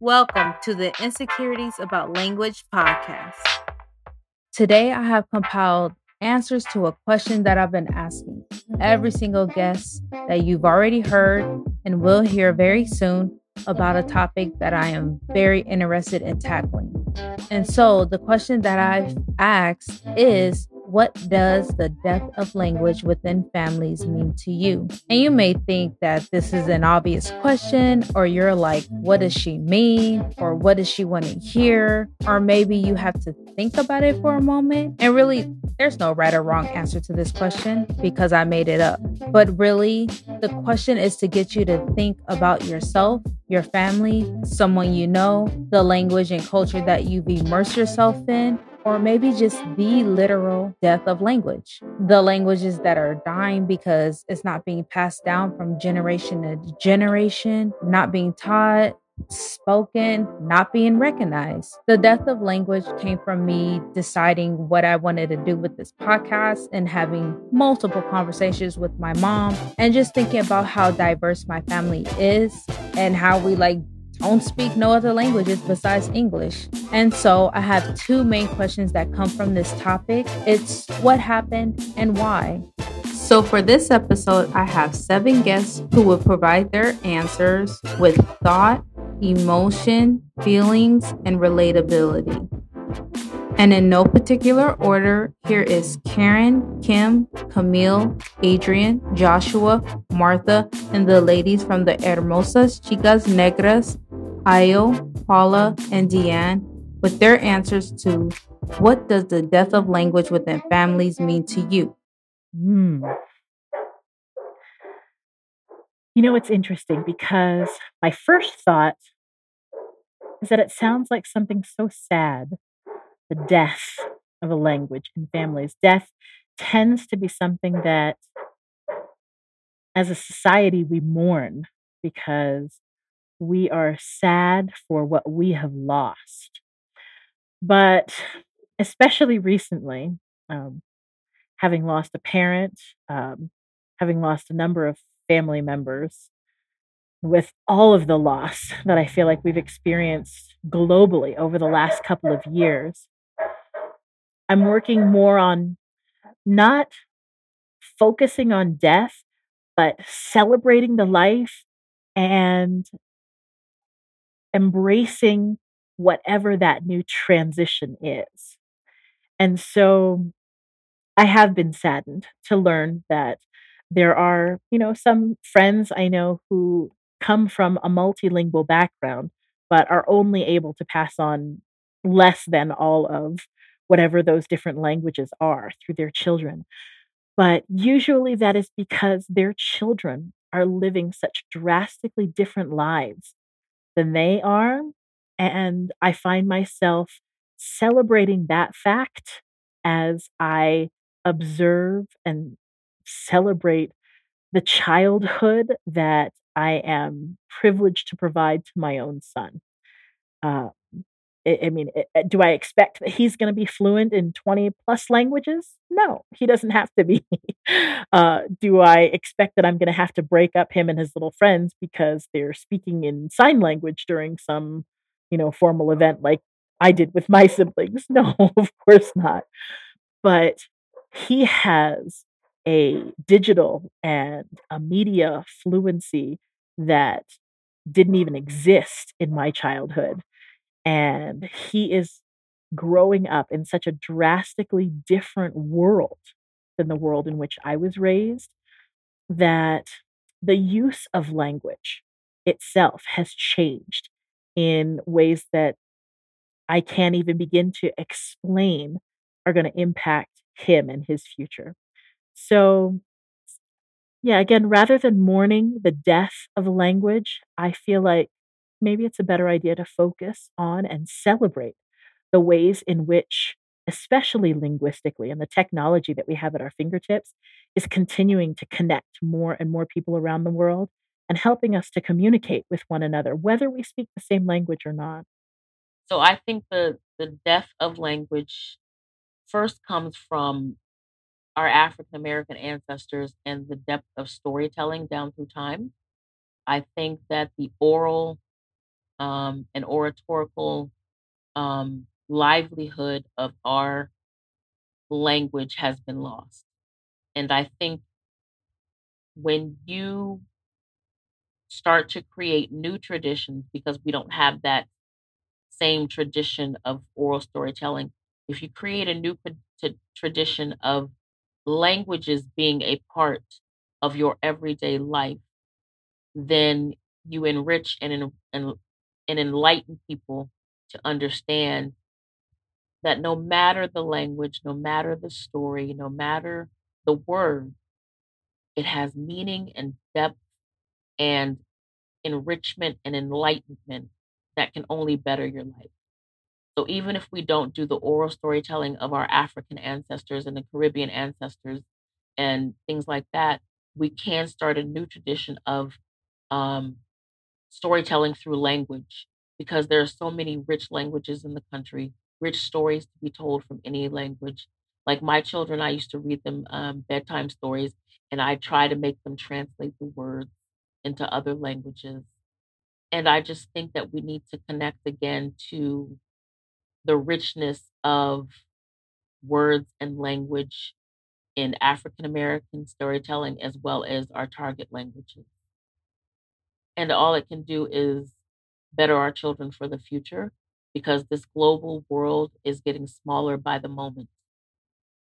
Welcome to the Insecurities About Language podcast. Today, I have compiled answers to a question that I've been asking every single guest that you've already heard and will hear very soon about a topic that I am very interested in tackling. And so, the question that I've asked is what does the death of language within families mean to you? And you may think that this is an obvious question, or you're like, what does she mean? Or what does she want to hear? Or maybe you have to think about it for a moment. And really, there's no right or wrong answer to this question because I made it up. But really, the question is to get you to think about yourself, your family, someone you know, the language and culture that you've immersed yourself in, or maybe just the literal death of language. The languages that are dying because it's not being passed down from generation to generation, not being taught, spoken, not being recognized. The death of language came from me deciding what I wanted to do with this podcast and having multiple conversations with my mom and just thinking about how diverse my family is and how we like don't speak no other languages besides English. And so I have two main questions that come from this topic. It's what happened and why. So for this episode, I have seven guests who will provide their answers with thought, emotion, feelings, and relatability. And in no particular order, here is Karen, Kim, Kamille, Adrienne, Joshua, Martha, and the ladies from the Hermosas Chicas Negras Ayo, Paula, and D'anne with their answers to what does the death of language within families mean to you? Hmm. You know, it's interesting because my first thought is that it sounds like something so sad the death of a language in families. Death tends to be something that, as a society, we mourn because we are sad for what we have lost. But especially recently, um, having lost a parent, um, having lost a number of family members, with all of the loss that I feel like we've experienced globally over the last couple of years, I'm working more on not focusing on death, but celebrating the life and embracing whatever that new transition is. And so I have been saddened to learn that there are, you know, some friends I know who come from a multilingual background, but are only able to pass on less than all of whatever those different languages are through their children. But usually that is because their children are living such drastically different lives than they are. And I find myself celebrating that fact as I observe and celebrate the childhood that I am privileged to provide to my own son. Uh, I mean, do I expect that he's going to be fluent in 20 plus languages? No, he doesn't have to be. Uh, do I expect that I'm going to have to break up him and his little friends because they're speaking in sign language during some, you know, formal event like I did with my siblings? No, of course not. But he has a digital and a media fluency that didn't even exist in my childhood and he is growing up in such a drastically different world than the world in which I was raised that the use of language itself has changed in ways that I can't even begin to explain are going to impact him and his future. So, yeah, again, rather than mourning the death of language, I feel like maybe it's a better idea to focus on and celebrate the ways in which, especially linguistically, and the technology that we have at our fingertips is continuing to connect more and more people around the world and helping us to communicate with one another, whether we speak the same language or not. So I think the the death of language first comes from our African American ancestors and the depth of storytelling down through time. I think that the oral um, oratorical um, livelihood of our language has been lost. And I think when you start to create new traditions, because we don't have that same tradition of oral storytelling, if you create a new tradition of languages being a part of your everyday life, then you enrich and, and, and enlighten people to understand that no matter the language, no matter the story, no matter the word, it has meaning and depth and enrichment and enlightenment that can only better your life. So even if we don't do the oral storytelling of our African ancestors and the Caribbean ancestors and things like that, we can start a new tradition of um, storytelling through language because there are so many rich languages in the country, rich stories to be told from any language. Like my children, I used to read them um, bedtime stories and I try to make them translate the words into other languages. And I just think that we need to connect again to the richness of words and language in African American storytelling as well as our target languages. And all it can do is better our children for the future because this global world is getting smaller by the moment.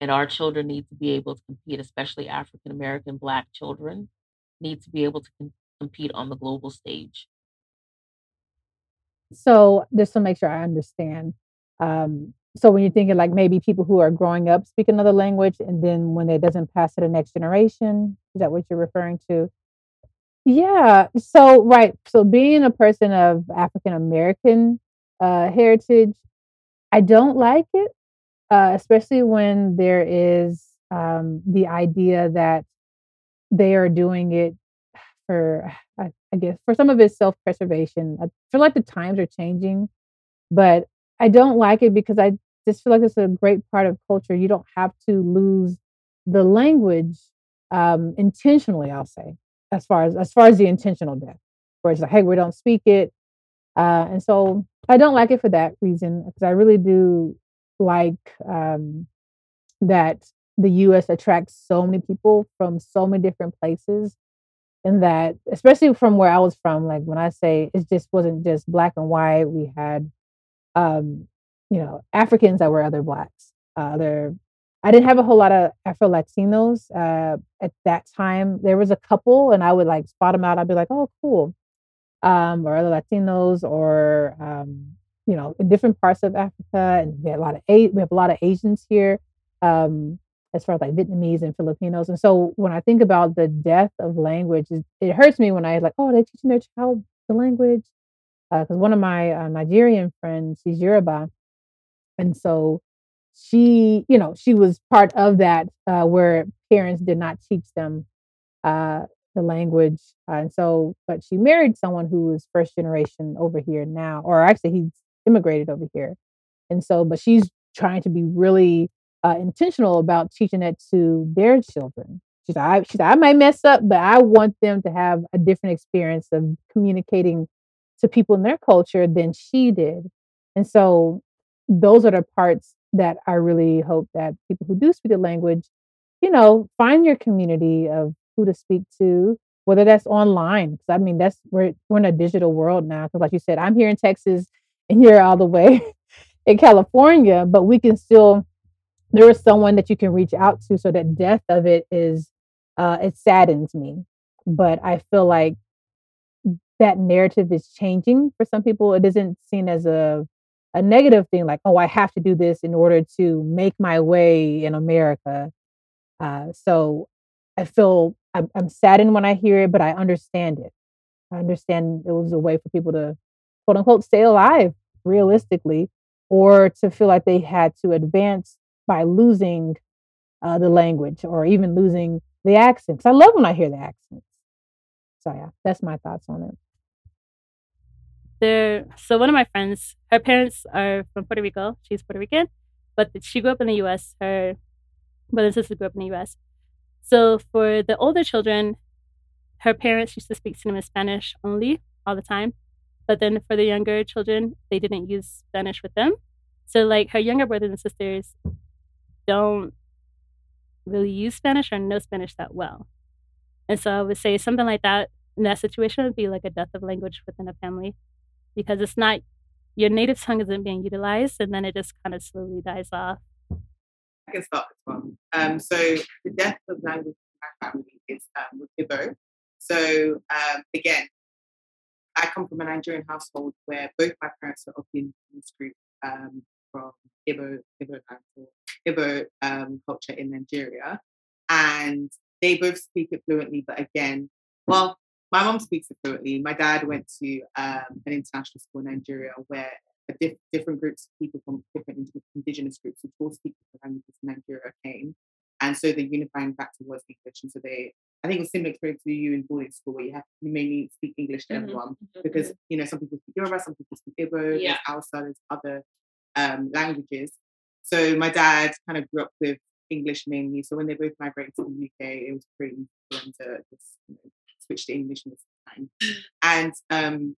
And our children need to be able to compete, especially African American Black children, need to be able to com- compete on the global stage. So, just to make sure I understand, um, so when you're thinking like maybe people who are growing up speak another language, and then when it doesn't pass to the next generation, is that what you're referring to? Yeah. So right. So being a person of African American uh, heritage, I don't like it, uh, especially when there is um, the idea that they are doing it for, I, I guess, for some of it's self preservation. I feel like the times are changing, but I don't like it because I just feel like it's a great part of culture. You don't have to lose the language um, intentionally. I'll say as far as as far as the intentional death, where it's like, hey, we don't speak it, uh, and so I don't like it for that reason because I really do like um, that the U.S. attracts so many people from so many different places, and that especially from where I was from, like when I say it just wasn't just black and white, we had um, you know Africans that were other blacks, uh, other I didn't have a whole lot of Afro Latinos uh, at that time. There was a couple, and I would like spot them out. I'd be like, "Oh, cool," um, or other Latinos, or um, you know, in different parts of Africa. And we have a lot of a- we have a lot of Asians here, um, as far as like Vietnamese and Filipinos. And so when I think about the death of language, it, it hurts me when I like, "Oh, they're teaching their child the language," because uh, one of my uh, Nigerian friends, she's Yoruba, and so she, you know, she was part of that uh, where parents did not teach them uh, the language. Uh, and so, but she married someone who was first generation over here now, or actually he's immigrated over here. And so, but she's trying to be really uh, intentional about teaching it to their children. She's I, she's I might mess up, but I want them to have a different experience of communicating to people in their culture than she did. And so those are the parts that I really hope that people who do speak the language, you know, find your community of who to speak to, whether that's online. Because I mean, that's we're we're in a digital world now. Because like you said, I'm here in Texas and you're all the way in California, but we can still there is someone that you can reach out to. So that death of it is uh, it saddens me, but I feel like that narrative is changing for some people. It isn't seen as a a negative thing like oh i have to do this in order to make my way in america. Uh, so i feel I'm, I'm saddened when i hear it but i understand it. I understand it was a way for people to quote unquote stay alive realistically or to feel like they had to advance by losing uh, the language or even losing the accents. I love when i hear the accents. So yeah that's my thoughts on it there so one of my friends her parents are from puerto rico she's puerto rican but she grew up in the us her brother and sister grew up in the us so for the older children her parents used to speak to them in spanish only all the time But then for the younger children, they didn't use Spanish with them. So like her younger brothers and sisters don't really use Spanish or know Spanish that well. And so I would say something like that in that situation would be like a death of language within a family because it's not your native tongue isn't being utilized and then it just kind of slowly dies off. I can start this one. Um, so the death of language in my family is um, with Igbo. So um, again, I come from a Nigerian household where both my parents are of the indigenous group um, from Igbo, Igbo um, culture in Nigeria, and they both speak it fluently. But again, well, my mom speaks fluently. My dad went to um, an international school in Nigeria where diff- different groups of people from different indigenous groups who all speak different languages in Nigeria came. And so the unifying factor was English. And so they, I think it was similar experience to you in boarding school where you have you mainly speak English to Mhm, everyone mhm, because mhm. you know some people speak Yoruba, some people speak Igbo, Yeah. there's Hausa, there's other um, languages. So my dad kind of grew up with English mainly. So when they both migrated to the UK, it was pretty easy for them to just you know, switch to English most of the time. And um,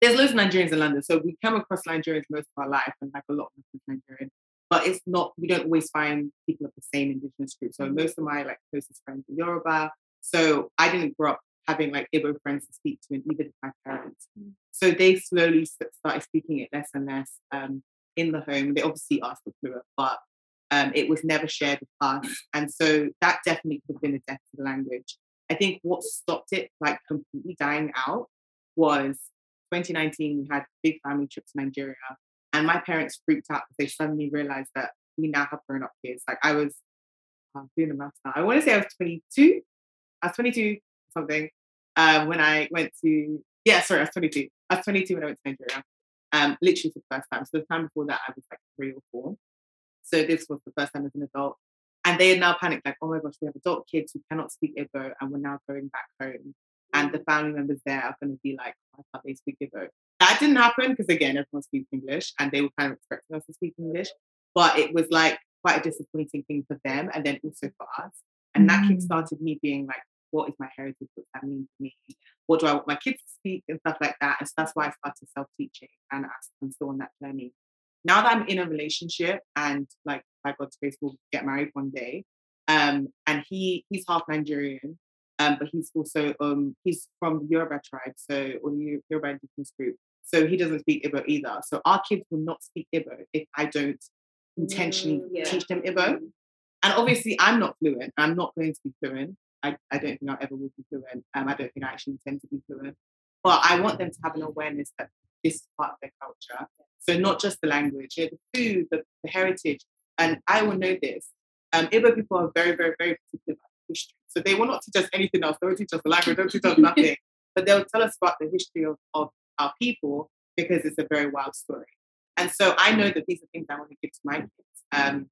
there's loads of Nigerians in London, so we come across Nigerians most of our life, and like a lot of us are Nigerian. But it's not. We don't always find people of the same indigenous group. So most of my like closest friends are Yoruba. So I didn't grow up having like Igbo friends to speak to, and did my parents. So they slowly started speaking it less and less um, in the home. They obviously asked for fluent, but um, it was never shared with us. And so that definitely could have been a death to the language. I think what stopped it like completely dying out was 2019. We had a big family trip to Nigeria, and my parents freaked out because they suddenly realized that we now have grown up kids. Like I was, I'm doing the math now. I want to say I was 22. I was 22 something uh, when I went to. Yeah, sorry, I was 22. I was 22 when I went to Nigeria. Um, literally for the first time. So the time before that, I was like three or four. So this was the first time as an adult. And they had now panicked, like, oh my gosh, we have adult kids who cannot speak Igbo and we're now going back home. And the family members there are going to be like, why can't they speak Igbo? That didn't happen because, again, everyone speaks English and they were kind of expecting us to speak English. But it was like quite a disappointing thing for them and then also for us. And that Mm. kickstarted me being like, what is my heritage? What does that mean to me? What do I want my kids to speak and stuff like that? And so that's why I started self teaching and I'm still on that journey. Now that I'm in a relationship and like by God's grace we'll get married one day, um, and he he's half Nigerian, um, but he's also um he's from the Yoruba tribe, so or the Yoruba indigenous group. So he doesn't speak Igbo either. So our kids will not speak Igbo if I don't intentionally Mm, yeah. teach them Igbo. And obviously, I'm not fluent. I'm not going to be fluent. I, I don't think I ever will be fluent. Um, I don't think I actually intend to be fluent. But I want them to have an awareness that this is part of their culture. So not just the language, you know, the food, the, the heritage. And I will know this. Um, Igbo people are very, very, very particular about history. So they will not teach us anything else. They won't teach us the language, they won't teach us nothing. But they'll tell us about the history of, of our people because it's a very wild story. And so I know that these are things I want to give to my kids. Um,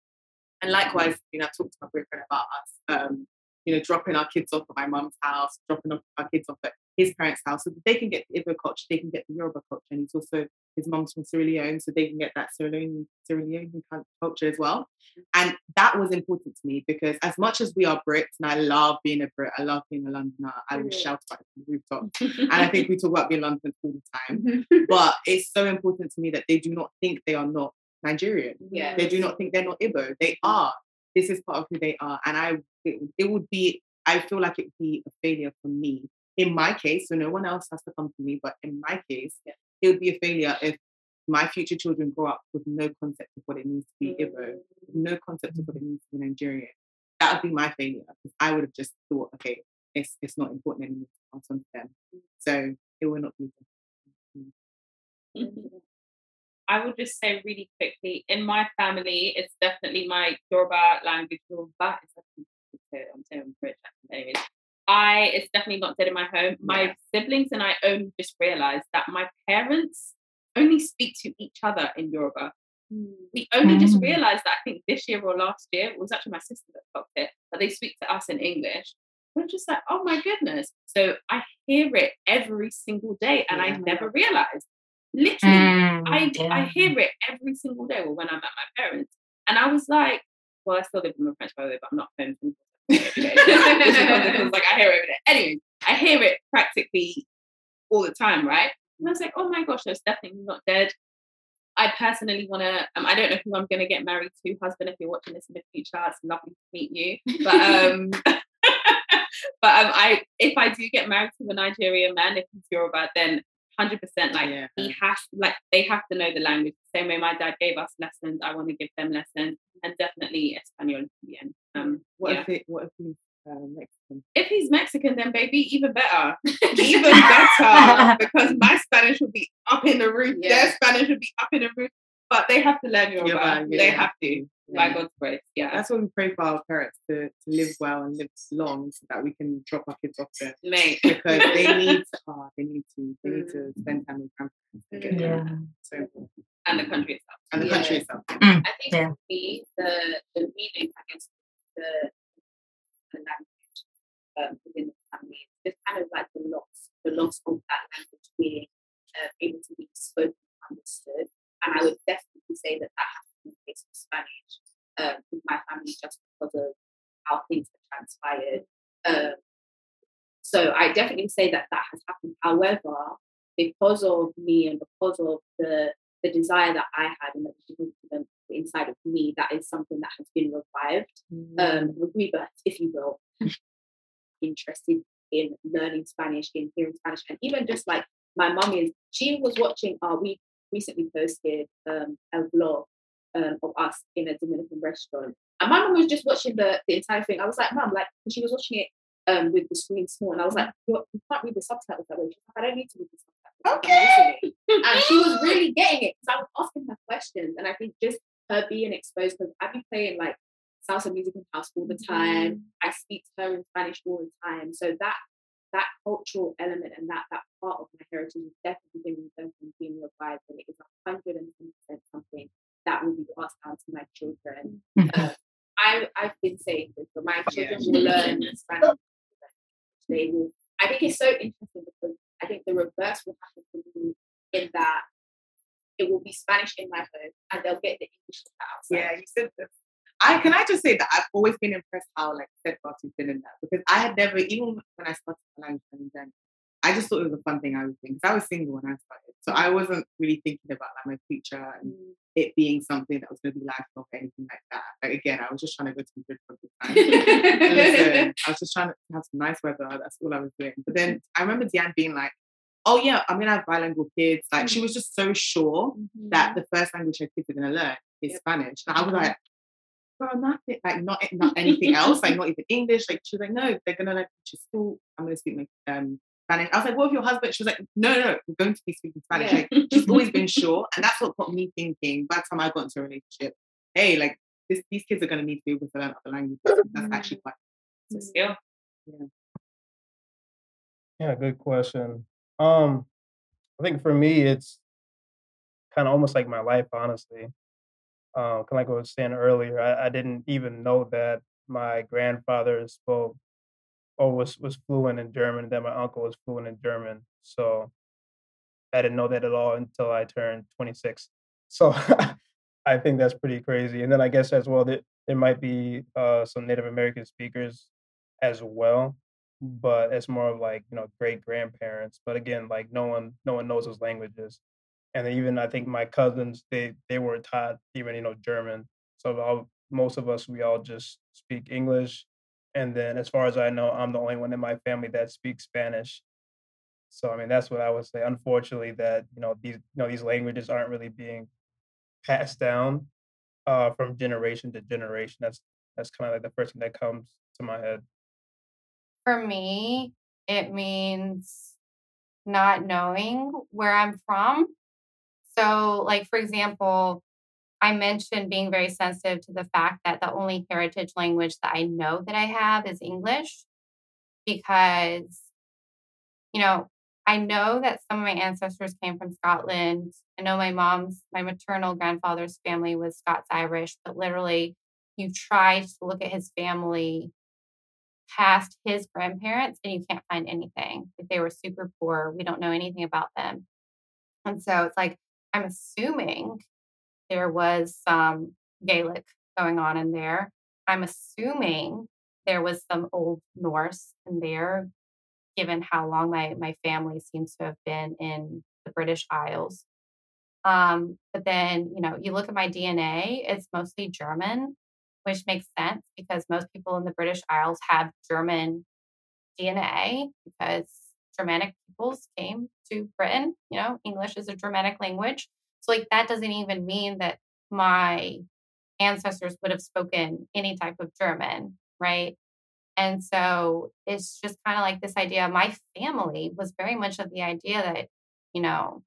and likewise, you know, I talked to my boyfriend about us, um, you know, dropping our kids off at my mum's house, dropping off our kids off at his parents' house so that they can get the Igbo culture, they can get the Yoruba culture. And he's also, his mum's from Sierra Leone, so they can get that Sierra Leone, Sierra Leone culture as well. Mm-hmm. And that was important to me because as much as we are Brits, and I love being a Brit, I love being a Londoner, I will shout about from the rooftop. And I think we talk about being London all the time. Mm-hmm. But it's so important to me that they do not think they are not Nigerian. yeah. They do not think they're not Igbo. They mm-hmm. are. This is part of who they are. And I, it, it would be, I feel like it would be a failure for me. In my case, so no one else has to come to me, but in my case, it would be a failure if my future children grow up with no concept of what it means to be Igbo, mm. no concept of what it mm. means to be Nigerian. That would be my failure because I would have just thought, okay, it's, it's not important anymore to pass on to them. So it will not be. Mm. Mm-hmm. I would just say really quickly, in my family, it's definitely my Yoruba language. Yoruba is I'm saying British anyways. I, it's definitely not dead in my home. My Yeah. siblings and I only just realized that my parents only speak to each other in Yoruba. We only just Mm. realized that I think this year or last year, it was actually my sister that clocked it, that they speak to us in English. We're just like, oh my goodness. So I hear it every single day and I never realized. Literally, Mm, I, d- I yeah. hear it every single day or when I'm at my parents. And I was like, well, I still live with my parents, by the way, but I'm not home 24/7 every day. Just because it's like I hear it. Anyways, I hear it practically all the time, right? And I was like, oh my gosh, that's definitely not dead. I personally want to. Um, I don't know who I'm going to get married to, husband. If you're watching this in the future, it's lovely to meet you. But um, but um, I if I do get married to a Nigerian man, if he's Yoruba, then hundred percent like Yeah. he has like they have to know the language. Same way my dad gave us lessons, I want to give them lessons, and definitely Espanol in the end. Um, What yeah. if it? What if he's uh, Mexican? if he's Mexican, then baby, even better, even better, because my Spanish will be up in the roof. Their Spanish will be up in the roof, but they have to learn Yoruba. Yoruba, They have to, by Yeah. God's grace. Yeah, That's what we pray for our parents to, to live well and live long, so that we can drop our kids off there mate. because they need to. Oh, they need to. They need to spend time with grandparents. and Yeah. So important. and the country itself. And the Yeah. country itself. I think Yeah. for me, the the meaning, I guess, the the language um, within the family is just kind of like the loss, the loss of that language being uh, able to be spoken, understood, and I would definitely say that that has been the case with Spanish um, with my family just because of how things have transpired. Um, so I definitely say that that has happened. However, because of me and because of the the desire that I had and um, inside of me, that is something that has been revived, um, rebirth, if you will. Interested in learning Spanish, in hearing Spanish, and even just like my mum is, she was watching. Uh, we recently posted um, a vlog um, of us in a Dominican restaurant, and my mum was just watching the, the entire thing. I was like, mum, like she was watching it um, with the screen small, and I was like, "You're- can't read the subtitles that way. Like, I don't need to read the subtitles. I'm and she was really getting it because I was asking her questions, and I think just her being exposed because I've been playing like salsa music in house all the time. I speak to her in Spanish all the time, so that that cultural element and that that part of my heritage is definitely been returned and being revived, and it is hundred and ten percent something that will be passed down to my children. Uh, I I've been saying this, but my children will learn Spanish. They will. I think it's so interesting because I think the reverse will happen for me in that it will be Spanish in my home and they'll get the English outside. Yeah, you said this. I can I just say that I've always been impressed how like steadfast you've been in that because I had never even when I started my language learning journey, I just thought it was a fun thing I was doing because I was single when I started, so I wasn't really thinking about like my future and mm. it being something that was going to be lifelong or anything like that. Like again, I was just trying to go to Madrid for good time. I was just trying to have some nice weather. That's all I was doing. But then mm-hmm. I remember Diane being like, "Oh yeah, I'm gonna have bilingual kids." Like she mm. was just so sure that mm-hmm. the first language her kids are gonna learn is Spanish. And I was mm-hmm. like, "Girl, nothing. Like not not anything else. Like not even English." Like she was like, "No, they're gonna like you school. I'm gonna speak my um." Spanish. I was like, what if your husband? She was like, no, no, no, we're going to be speaking Spanish. Yeah. Like, she's always been sure. And that's what got me thinking by the time I got into a relationship, hey, like this, these kids are going to need to be able to learn other languages. That's actually quite It's a skill. Yeah, good question. Um, I think for me, it's kind of almost like my life, honestly. Um, kind of like I was saying earlier, I, I didn't even know that my grandfather spoke or was was fluent in German, that my uncle was fluent in German. So I didn't know that at all until I turned 26. So I think that's pretty crazy. And then I guess as well that there might be uh, some Native American speakers as well, but it's more of like you know great grandparents. But again, like no one no one knows those languages, and even I think my cousins they they were taught even you know German. So all, most of us we all just speak English, and then as far as I know, I'm the only one in my family that speaks Spanish. So I mean that's what I would say. Unfortunately, that you know these you know these languages aren't really being passed down uh, from generation to generation. That's that's kind of like the first thing that comes to my head. For me, it means not knowing where I'm from. So, like, for example, I mentioned being very sensitive to the fact that the only heritage language that I know that I have is English because, you know, I know that some of my ancestors came from Scotland. I know my mom's, my maternal grandfather's family was Scots Irish, but literally, you try to look at his family past his grandparents and you can't find anything. If they were super poor, we don't know anything about them. And so it's like, I'm assuming there was some Gaelic going on in there. I'm assuming there was some Old Norse in there, given how long my, my family seems to have been in the British Isles. Um, but then, you know, you look at my DNA, it's mostly German, which makes sense because most people in the British Isles have German DNA because Germanic peoples came to Britain. You know, English is a Germanic language. So, like, that doesn't even mean that my ancestors would have spoken any type of German, right? And so it's just kind of like this idea. My family was very much of the idea that, you know,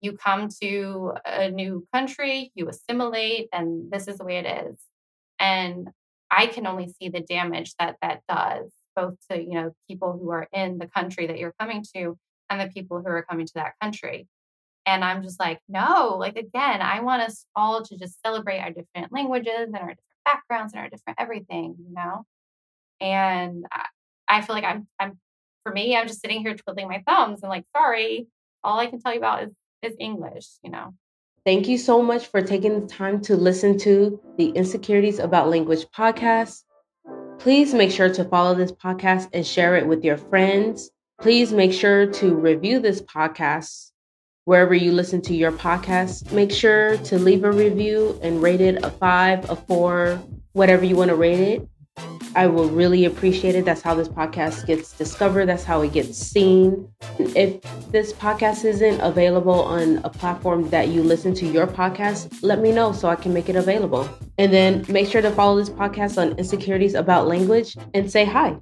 you come to a new country, you assimilate, and this is the way it is. And I can only see the damage that that does, both to, you know, people who are in the country that you're coming to and the people who are coming to that country. And I'm just like, no, like again, I want us all to just celebrate our different languages and our different backgrounds and our different everything, you know? And I, feel like I'm, I'm, for me, I'm just sitting here twiddling my thumbs and like, sorry, all I can tell you about is, is English, you know? Thank you so much for taking the time to listen to the Insecurities About Language podcast. Please make sure to follow this podcast and share it with your friends. Please make sure to review this podcast wherever you listen to your podcast. Make sure to leave a review and rate it a five, a four, whatever you want to rate it. I will really appreciate it. That's how this podcast gets discovered. That's how it gets seen. If this podcast isn't available on a platform that you listen to your podcast, let me know so I can make it available. And then make sure to follow this podcast on Insecurities About Language and say hi.